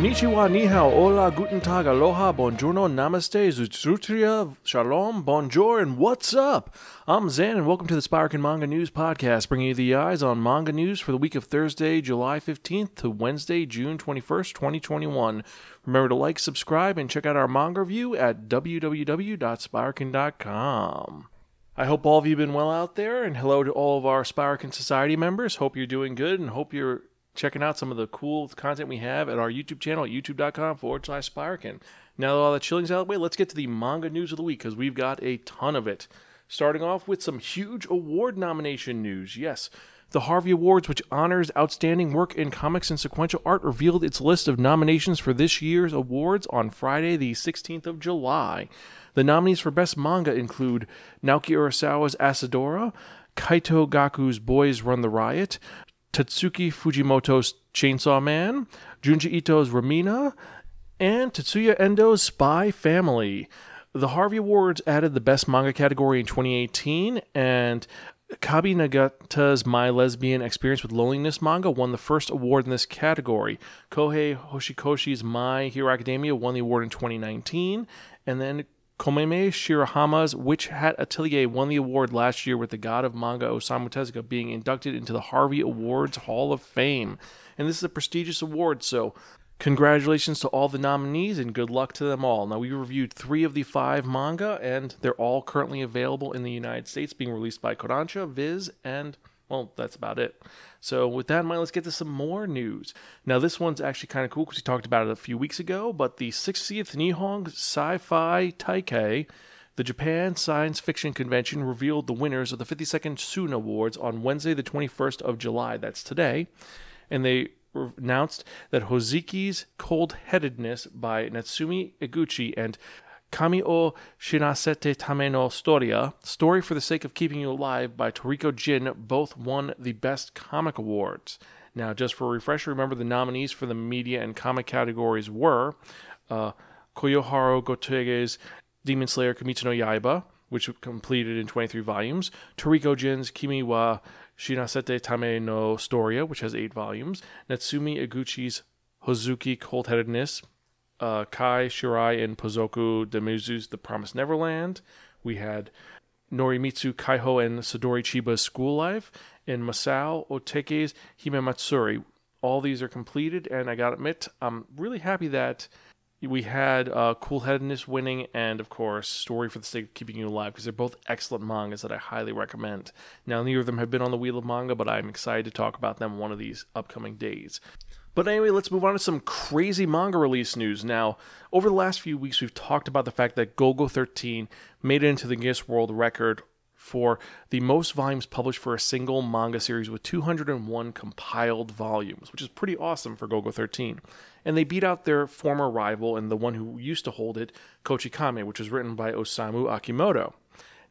Konnichiwa, ni hao, hola, guten tag, aloha, buongiorno, namaste, zutrutria, shalom, bonjour, and what's up? I'm Zan, and welcome to the Spiraken Manga News Podcast, bringing you the eyes on manga news for the week of Thursday, July 15th to Wednesday, June 21st, 2021. Remember to like, subscribe, and check out our manga review at www.spiraken.com. I hope all of you have been well out there, and hello to all of our Spiraken Society members. Hope you're doing good, and hope you're checking out some of the cool content we have at our YouTube channel at youtube.com forward slash Spiraken. Now that all the chilling's out of the way, let's get to the manga news of the week because we've got a ton of it. Starting off with some huge award nomination news. Yes, the Harvey Awards, which honors outstanding work in comics and sequential art, revealed its list of nominations for this year's awards on Friday, the 16th of July. The nominees for Best Manga include Naoki Urasawa's Asadora, Kaito Gaku's Boys Run the Riot, Tatsuki Fujimoto's Chainsaw Man, Junji Ito's Remina, and Tatsuya Endo's Spy Family. The Harvey Awards added the Best Manga category in 2018, and Kabi Nagata's My Lesbian Experience with Loneliness manga won the first award in this category. Kohei Horikoshi's My Hero Academia won the award in 2019, and then Kamome Shirahama's Witch Hat Atelier won the award last year with the god of manga Osamu Tezuka being inducted into the Harvey Awards Hall of Fame. And this is a prestigious award, so congratulations to all the nominees and good luck to them all. Now, we reviewed three of the five manga, and they're all currently available in the United States, being released by Kodansha, Viz, and well, that's about it. So, with that in mind, let's get to some more news. Now, this one's actually kind of cool because we talked about it a few weeks ago, but the 60th Nihon Sci Fi Taikai, the Japan Science Fiction Convention, revealed the winners of the 52nd Seiun Awards on Wednesday, the 21st of July. That's today. And they announced that Hozuki's Cold Headedness by Natsumi Eguchi and Kami o Shinasete Tame no Storia, Story for the Sake of Keeping You Alive by Toriko Gin, both won the Best Comic Awards. Now, just for a refresher, remember the nominees for the media and comic categories were uh, Koyoharu Gotouge's Demon Slayer Kimetsu no Yaiba, which completed in 23 volumes, Toriko Gin's Kimi wa Shinasete Tame no Storia, which has 8 volumes, Natsumi Eguchi's Hozuki Cold Headedness, uh, Kai Shirai and Posuka Demizu's The Promised Neverland. We had Norimitsu Kaiho and Sadoru Chiba's School Life, and Masao Ohtake's Hime Matsuri. All these are completed, and I gotta admit, I'm really happy that we had uh, Cool Headedness winning, and of course, Story for the Sake of Keeping You Alive, because they're both excellent mangas that I highly recommend. Now, neither of them have been on the Wheel of Manga, but I'm excited to talk about them one of these upcoming days. But anyway, let's move on to some crazy manga release news. Now, over the last few weeks, we've talked about the fact that Golgo 13 made it into the Guinness World Record for the most volumes published for a single manga series with 201 compiled volumes, which is pretty awesome for Golgo 13. And they beat out their former rival and the one who used to hold it, Kochikame, which was written by Osamu Akimoto.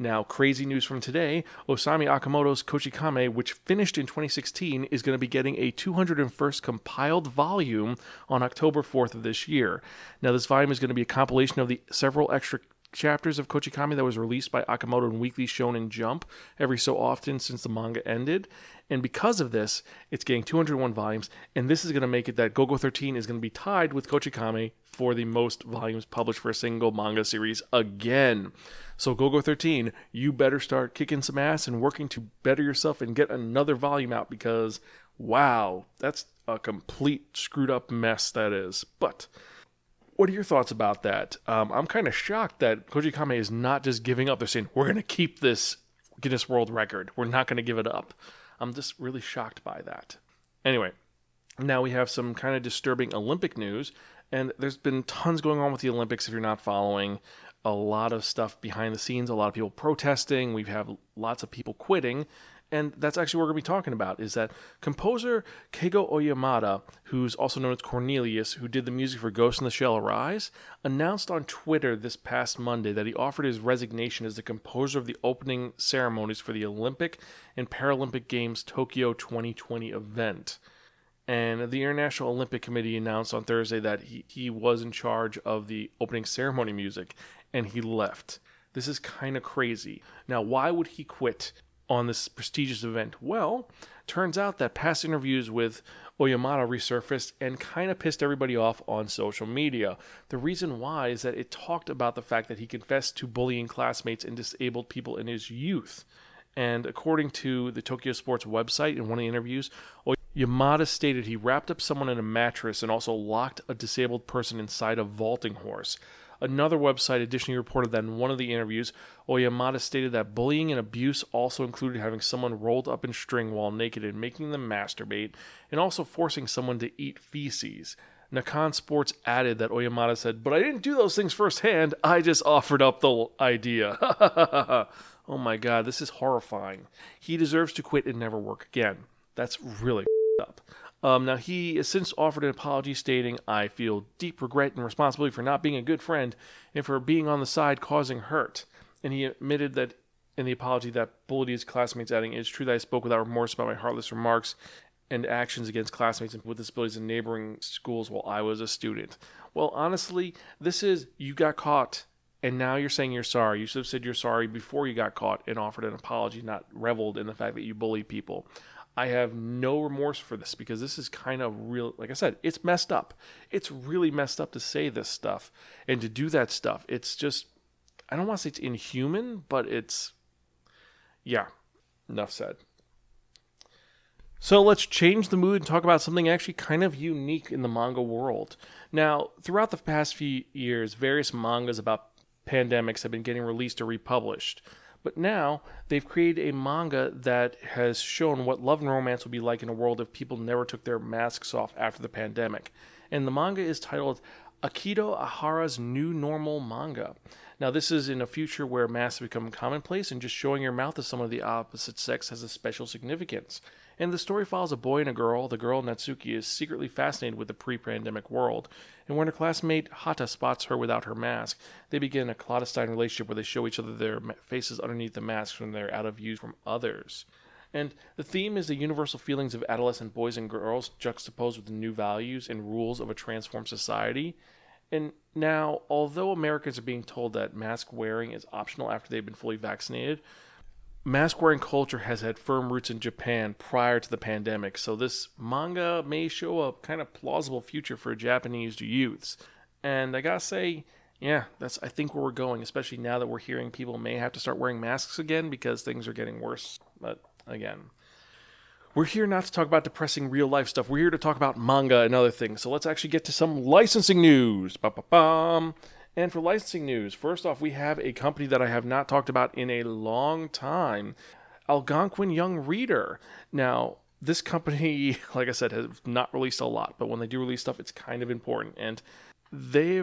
Now, crazy news from today Osamu Akimoto's Kochikame, which finished in 2016, is going to be getting a 201st compiled volume on October 4th of this year. Now, this volume is going to be a compilation of the several extra chapters of Kochikame that was released by Akimoto in Weekly Shonen Jump every so often since the manga ended. And because of this, it's getting 201 volumes, and this is going to make it that Golgo 13 is going to be tied with Kochikame for the most volumes published for a single manga series again. So Golgo 13, you better start kicking some ass and working to better yourself and get another volume out because wow, that's a complete screwed up mess that is. But what are your thoughts about that? Um, I'm kind of shocked that Kochikame is not just giving up. They're saying we're going to keep this Guinness World Record. We're not going to give it up. I'm just really shocked by that. Anyway, now we have some kind of disturbing Olympic news, and there's been tons going on with the Olympics if you're not following a lot of stuff behind the scenes, a lot of people protesting. We have lots of people quitting. And that's actually what we're going to be talking about is that composer Keigo Oyamada, who's also known as Cornelius, who did the music for Ghost in the Shell Arise, announced on Twitter this past Monday that he offered his resignation as the composer of the opening ceremonies for the Olympic and Paralympic Games Tokyo 2020 event. And the International Olympic Committee announced on Thursday that he, he was in charge of the opening ceremony music and he left. This is kind of crazy. Now, why would he quit on this prestigious event? Well, turns out that past interviews with Oyamada resurfaced and kind of pissed everybody off on social media. The reason why is that it talked about the fact that he confessed to bullying classmates and disabled people in his youth. And according to the Tokyo Sports website, in one of the interviews, Yamada stated he wrapped up someone in a mattress and also locked a disabled person inside a vaulting horse. Another website additionally reported that in one of the interviews, Oyamada stated that bullying and abuse also included having someone rolled up in string while naked and making them masturbate, and also forcing someone to eat feces. Nikkan Sports added that Oyamada said, But I didn't do those things firsthand, I just offered up the idea. oh my god, this is horrifying. He deserves to quit and never work again. That's really up. Um, now, he has since offered an apology stating, I feel deep regret and responsibility for not being a good friend and for being on the side causing hurt. And he admitted that in the apology that bullied his classmates, adding, It's true that I spoke without remorse about my heartless remarks and actions against classmates with disabilities in neighboring schools while I was a student. Well, honestly, this is you got caught and now you're saying you're sorry. You should have said you're sorry before you got caught and offered an apology, not reveled in the fact that you bullied people. I have no remorse for this because this is kind of real. Like I said, it's messed up. It's really messed up to say this stuff and to do that stuff. It's just, I don't want to say it's inhuman, but it's, yeah, enough said. So let's change the mood and talk about something actually kind of unique in the manga world. Now, throughout the past few years, various mangas about pandemics have been getting released or republished. But now they've created a manga that has shown what love and romance would be like in a world if people never took their masks off after the pandemic. And the manga is titled Akito Ahara's New Normal Manga. Now, this is in a future where masks become commonplace, and just showing your mouth to someone of the opposite sex has a special significance. And the story follows a boy and a girl. The girl, Natsuki, is secretly fascinated with the pre pandemic world. And when her classmate Hata spots her without her mask, they begin a clandestine relationship where they show each other their faces underneath the masks when they're out of view from others. And the theme is the universal feelings of adolescent boys and girls juxtaposed with the new values and rules of a transformed society. And now, although Americans are being told that mask wearing is optional after they've been fully vaccinated, mask wearing culture has had firm roots in Japan prior to the pandemic. So this manga may show a kind of plausible future for Japanese youths. And I gotta say, yeah, that's I think where we're going, especially now that we're hearing people may have to start wearing masks again because things are getting worse. But again, we're here not to talk about depressing real life stuff. We're here to talk about manga and other things. So let's actually get to some licensing news. Ba-ba-bum. And for licensing news, first off, we have a company that I have not talked about in a long time Algonquin Young Reader. Now, this company, like I said, has not released a lot, but when they do release stuff, it's kind of important. And they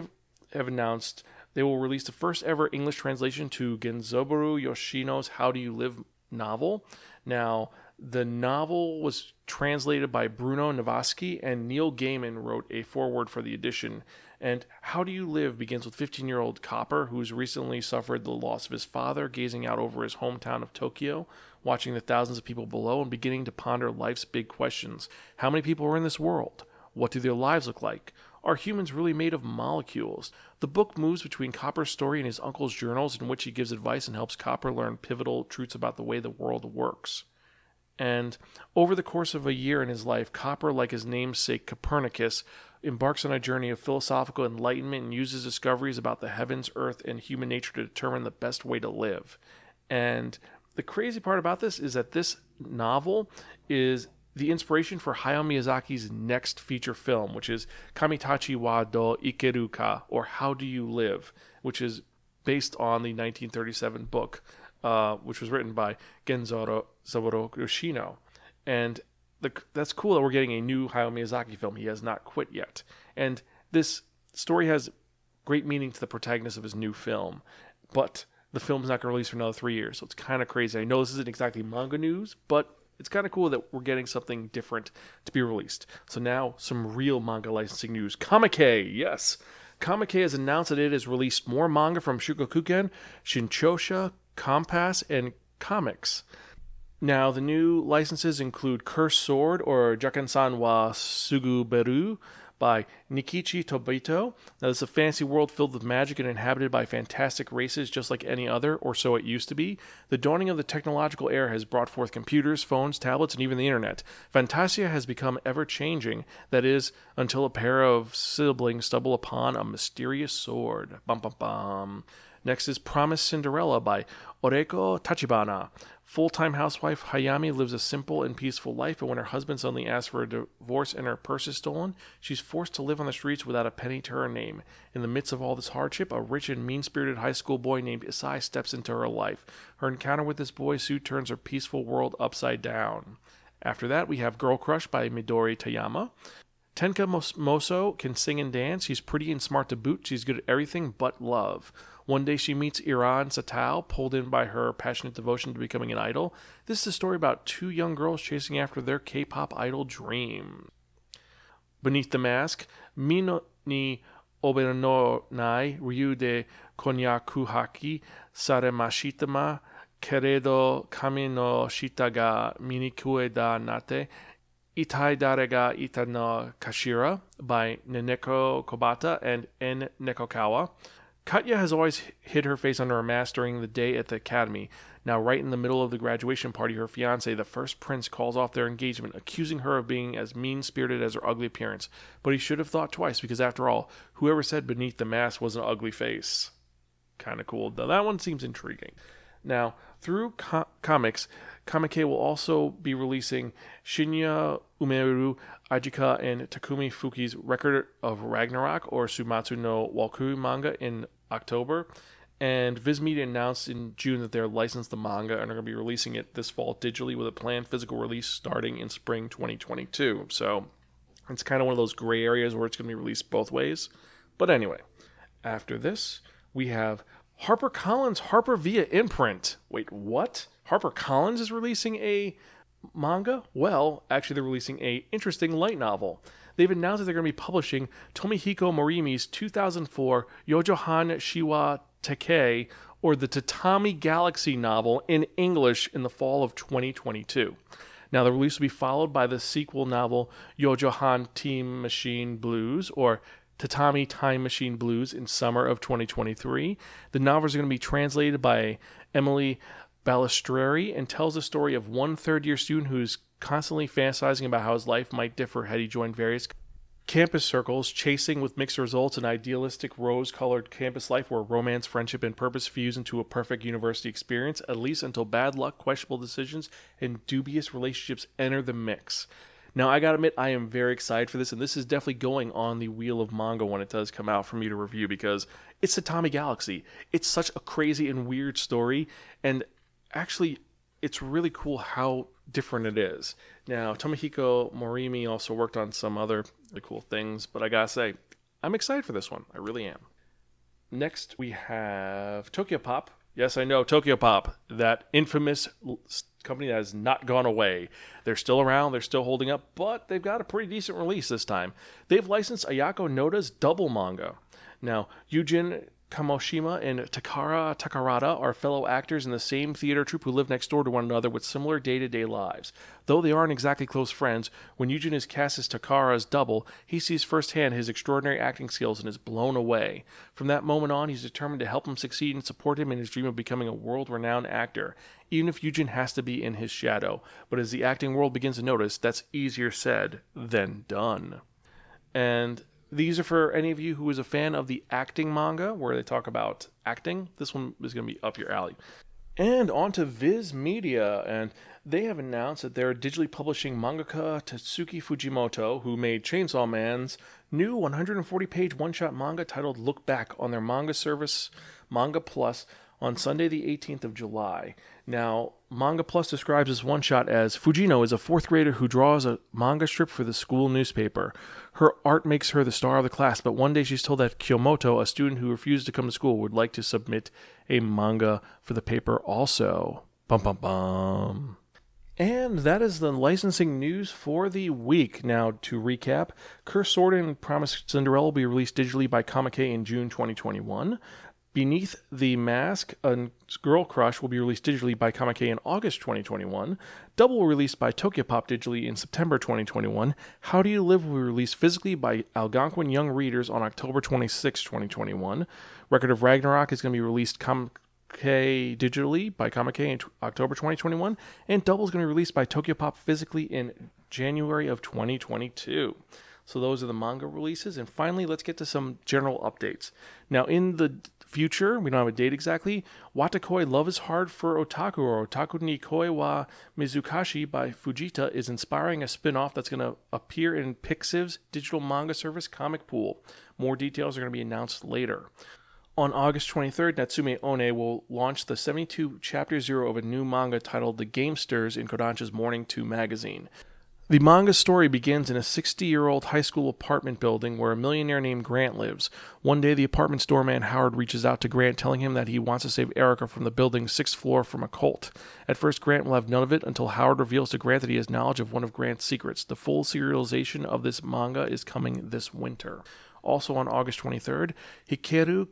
have announced they will release the first ever English translation to Genzaburo Yoshino's How Do You Live novel. Now, the novel was translated by Bruno Navasky, and Neil Gaiman wrote a foreword for the edition. And How Do You Live begins with 15 year old Copper, who's recently suffered the loss of his father, gazing out over his hometown of Tokyo, watching the thousands of people below, and beginning to ponder life's big questions. How many people are in this world? What do their lives look like? Are humans really made of molecules? The book moves between Copper's story and his uncle's journals, in which he gives advice and helps Copper learn pivotal truths about the way the world works. And over the course of a year in his life, Copper, like his namesake Copernicus, embarks on a journey of philosophical enlightenment and uses discoveries about the heavens, earth, and human nature to determine the best way to live. And the crazy part about this is that this novel is the inspiration for Hayao Miyazaki's next feature film, which is Kamitachi wa do Ikeruka, or How Do You Live, which is based on the 1937 book uh, which was written by Genzoro Saburo Yoshino. And the, that's cool that we're getting a new Hayao Miyazaki film. He has not quit yet. And this story has great meaning to the protagonist of his new film. But the film's not going to release for another three years. So it's kind of crazy. I know this isn't exactly manga news, but it's kind of cool that we're getting something different to be released. So now, some real manga licensing news. Comikey yes. Comikey has announced that it has released more manga from Shogakukan, Shinchosha, Compass, and Comics. Now, the new licenses include Curse Sword or Jaken-san wa Suguberu by Nikichi Tobito. Now, this is a fantasy world filled with magic and inhabited by fantastic races just like any other, or so it used to be. The dawning of the technological era has brought forth computers, phones, tablets, and even the internet. Fantasia has become ever changing, that is, until a pair of siblings stumble upon a mysterious sword. Bum bum bum. Next is Promised Cinderella by Oreko Tachibana. Full time housewife Hayami lives a simple and peaceful life, but when her husband suddenly asks for a divorce and her purse is stolen, she's forced to live on the streets without a penny to her name. In the midst of all this hardship, a rich and mean spirited high school boy named Isai steps into her life. Her encounter with this boy soon turns her peaceful world upside down. After that, we have Girl Crush by Midori Tayama. Tenka Moso can sing and dance. She's pretty and smart to boot. She's good at everything but love. One day she meets Iran Satao, pulled in by her passionate devotion to becoming an idol. This is a story about two young girls chasing after their K pop idol dream. Beneath the Mask, Mino ni Oberano nai Ryu de Konyakuhaki Saremashitama Keredo Kami no Shita ga Minikue da Nate Itai Darega Ita no Kashira by Neneko Kobata and En Nekokawa. Katya has always hid her face under a mask during the day at the academy. Now, right in the middle of the graduation party, her fiance, the first prince, calls off their engagement, accusing her of being as mean spirited as her ugly appearance. But he should have thought twice, because after all, whoever said beneath the mask was an ugly face? Kind of cool. Now, that one seems intriguing. Now, through co- comics, Comikey will also be releasing Shinya Umeru Ajika and Takumi Fukui's Record of Ragnarok or Sumatsu no Walkuru manga in October. And Viz Media announced in June that they're licensed the manga and are going to be releasing it this fall digitally with a planned physical release starting in spring 2022. So it's kind of one of those gray areas where it's going to be released both ways. But anyway, after this, we have Harper Collins HarperVia imprint. Wait, what? Harper Collins is releasing a manga? Well, actually, they're releasing a interesting light novel they've announced that they're going to be publishing Tomihiko Morimi's 2004 Yojohan Shinwa Taikei, or the Tatami Galaxy novel, in English in the fall of 2022. Now, the release will be followed by the sequel novel Yojohan Time Machine Blues, or Tatami Time Machine Blues, in summer of 2023. The novels are going to be translated by Emily Balistreri and tells the story of one third year student who's constantly fantasizing about how his life might differ had he joined various campus circles, chasing with mixed results an idealistic rose colored campus life where romance, friendship, and purpose fuse into a perfect university experience, at least until bad luck, questionable decisions, and dubious relationships enter the mix. Now, I gotta admit, I am very excited for this, and this is definitely going on the wheel of manga when it does come out for me to review because it's the Tommy Galaxy. It's such a crazy and weird story, and actually, it's really cool how different it is. Now, Tomihiko Morimi also worked on some other really cool things, but I gotta say, I'm excited for this one. I really am. Next, we have Tokyopop. Yes, I know Tokyopop, that infamous company that has not gone away. They're still around, they're still holding up, but they've got a pretty decent release this time. They've licensed Ayako Noda's double manga. Now, Yujin Kamoshima and Takara Takarada are fellow actors in the same theater troupe who live next door to one another with similar day to day lives. Though they aren't exactly close friends, when Eugene is cast as Takara's double, he sees firsthand his extraordinary acting skills and is blown away. From that moment on, he's determined to help him succeed and support him in his dream of becoming a world renowned actor, even if Eugene has to be in his shadow. But as the acting world begins to notice, that's easier said than done. And these are for any of you who is a fan of the acting manga, where they talk about acting. This one is going to be up your alley. And on to Viz Media, and they have announced that they're digitally publishing mangaka Tatsuki Fujimoto, who made Chainsaw Man's new 140 page one shot manga titled Look Back on their manga service, Manga Plus, on Sunday, the 18th of July. Now, Manga Plus describes this one shot as Fujino is a fourth grader who draws a manga strip for the school newspaper. Her art makes her the star of the class, but one day she's told that Kyomoto, a student who refused to come to school, would like to submit a manga for the paper also. Bum bum bum. And that is the licensing news for the week. Now, to recap, Curse Sword and Promised Cinderella will be released digitally by Comikey in June 2021. Beneath the Mask, a Girl Crush will be released digitally by Comikey in August 2021. Double will released by Tokyopop digitally in September 2021. How Do You Live will be released physically by Algonquin Young Readers on October 26, 2021. Record of Ragnarok is going to be released Comikey digitally by Comikey in t- October 2021. And Double is going to be released by Tokyopop physically in January of 2022. So those are the manga releases. And finally, let's get to some general updates. Now, in the future, we don't have a date exactly, Wotakoi Love is Hard for Otaku or Otaku ni Koi wa Mizukashi by Fujita is inspiring a spin off that's going to appear in Pixiv's digital manga service Comic Pool. More details are going to be announced later. On August 23rd, Natsume Ono will launch the 72 chapter zero of a new manga titled The Gamesters in Kodansha's Morning 2 magazine. The manga story begins in a 60 year old high school apartment building where a millionaire named Grant lives. One day, the apartment storeman Howard reaches out to Grant, telling him that he wants to save Erica from the building's sixth floor from a cult. At first, Grant will have none of it until Howard reveals to Grant that he has knowledge of one of Grant's secrets. The full serialization of this manga is coming this winter. Also on August 23rd, Hikaru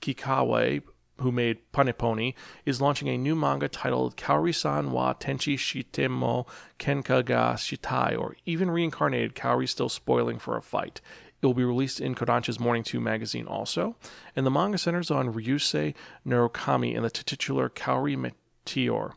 Kikawa who made Panepony, is launching a new manga titled Kaori-san wa Tenchi Shitemo Kenka ga Shitai, or even reincarnated Kaori still spoiling for a fight. It will be released in Kodansha's Morning 2 magazine also, and the manga centers on Ryusei Narukami and the titular Kaori Meteor.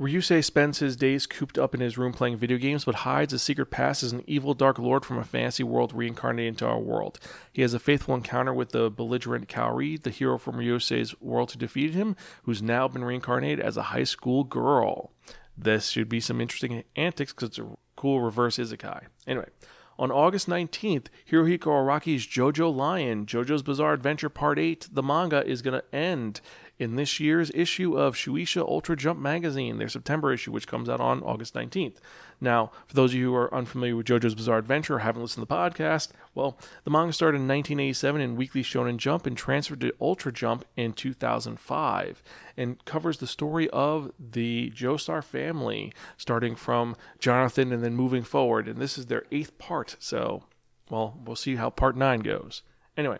Ryusei spends his days cooped up in his room playing video games, but hides a secret past as an evil dark lord from a fantasy world reincarnated into our world. He has a faithful encounter with the belligerent Kaori, the hero from Ryusei's world who defeated him, who's now been reincarnated as a high school girl. This should be some interesting antics because it's a cool reverse isekai. Anyway, on August 19th, Hirohiko Araki's JoJolion, JoJo's Bizarre Adventure Part 8, the manga is going to end in this year's issue of Shueisha Ultra Jump magazine, their September issue, which comes out on August 19th. Now, for those of you who are unfamiliar with JoJo's Bizarre Adventure or haven't listened to the podcast, well, the manga started in 1987 in Weekly Shonen Jump and transferred to Ultra Jump in 2005 and covers the story of the Joestar family, starting from Jonathan and then moving forward. And this is their eighth part, so, well, we'll see how part nine goes. Anyway,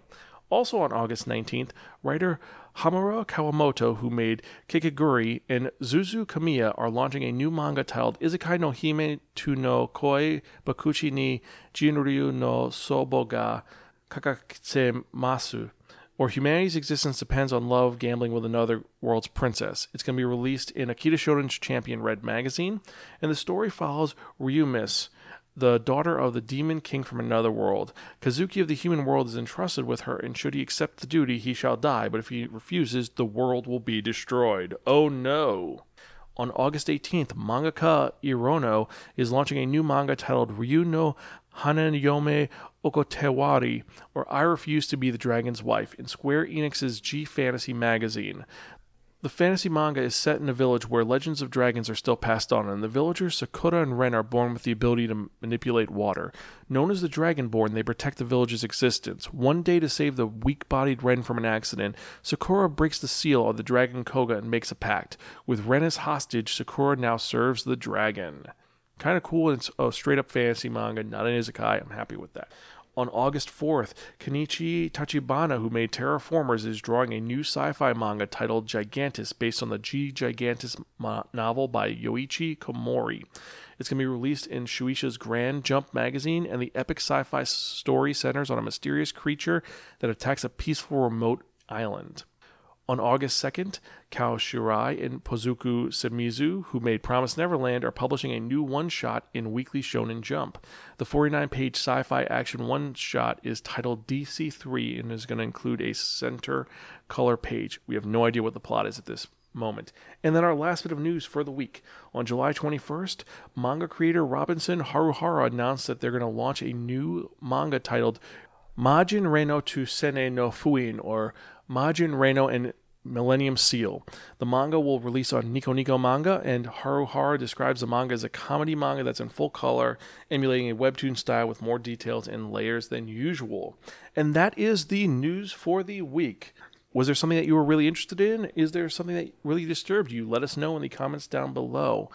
also on August 19th, writer Homura Kawamoto, who made Kakegurui, and Zuzu Kamiya are launching a new manga titled Isekai no Hime to no Koi Bakuchi ni Jinryu no Sobo ga Kakakitsemasu, or humanity's existence depends on love gambling with another world's princess. It's going to be released in Akita Shoten's Champion Red magazine, and the story follows Ryumis, the daughter of the demon king from another world. Kazuki of the human world is entrusted with her, and should he accept the duty, he shall die, but if he refuses, the world will be destroyed. Oh no! On August 18th, mangaka Irono is launching a new manga titled Ryu no Hanayome Okotewari, or I Refuse to Be the Dragon's Wife, in Square Enix's G Fantasy magazine. The fantasy manga is set in a village where legends of dragons are still passed on, and the villagers Sakura and Ren are born with the ability to manipulate water. Known as the Dragonborn, they protect the village's existence. One day, to save the weak bodied Ren from an accident, Sakura breaks the seal of the Dragon Koga and makes a pact. With Ren as hostage, Sakura now serves the dragon. Kind of cool. It's a straight up fantasy manga, not an isekai. I'm happy with that. On August 4th, Kenichi Tachibana, who made Terra Formars, is drawing a new sci fi manga titled Gigantis based on the G Gigantis ma- novel by Yoichi Komori. It's going to be released in Shueisha's Grand Jump magazine, and the epic sci fi story centers on a mysterious creature that attacks a peaceful remote island. On August 2nd, Kaiu Shirai and Posuka Demizu, who made Promise Neverland, are publishing a new one shot in Weekly Shonen Jump. The 49 page sci fi action one shot is titled DC3 and is going to include a center color page. We have no idea what the plot is at this moment. And then our last bit of news for the week. On July 21st, manga creator Robinson Haruhara announced that they're going to launch a new manga titled Majin Reno to Sene no Fuin, or Majin Reno and Millennium Seal. The manga will release on Nico Nico Manga, and Haruhara describes the manga as a comedy manga that's in full color, emulating a webtoon style with more details and layers than usual. And that is the news for the week. Was there something that you were really interested in? Is there something that really disturbed you? Let us know in the comments down below.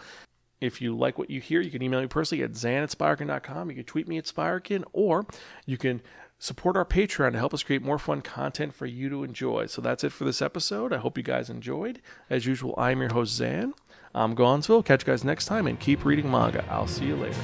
If you like what you hear, you can email me personally at zan at spiraken.com. You can tweet me at spirekin, or you can support our Patreon to help us create more fun content for you to enjoy. So that's it for this episode. I hope you guys enjoyed. As usual, I'm your host, Zan. I'm Gonzville. Catch you guys next time and keep reading manga. I'll see you later.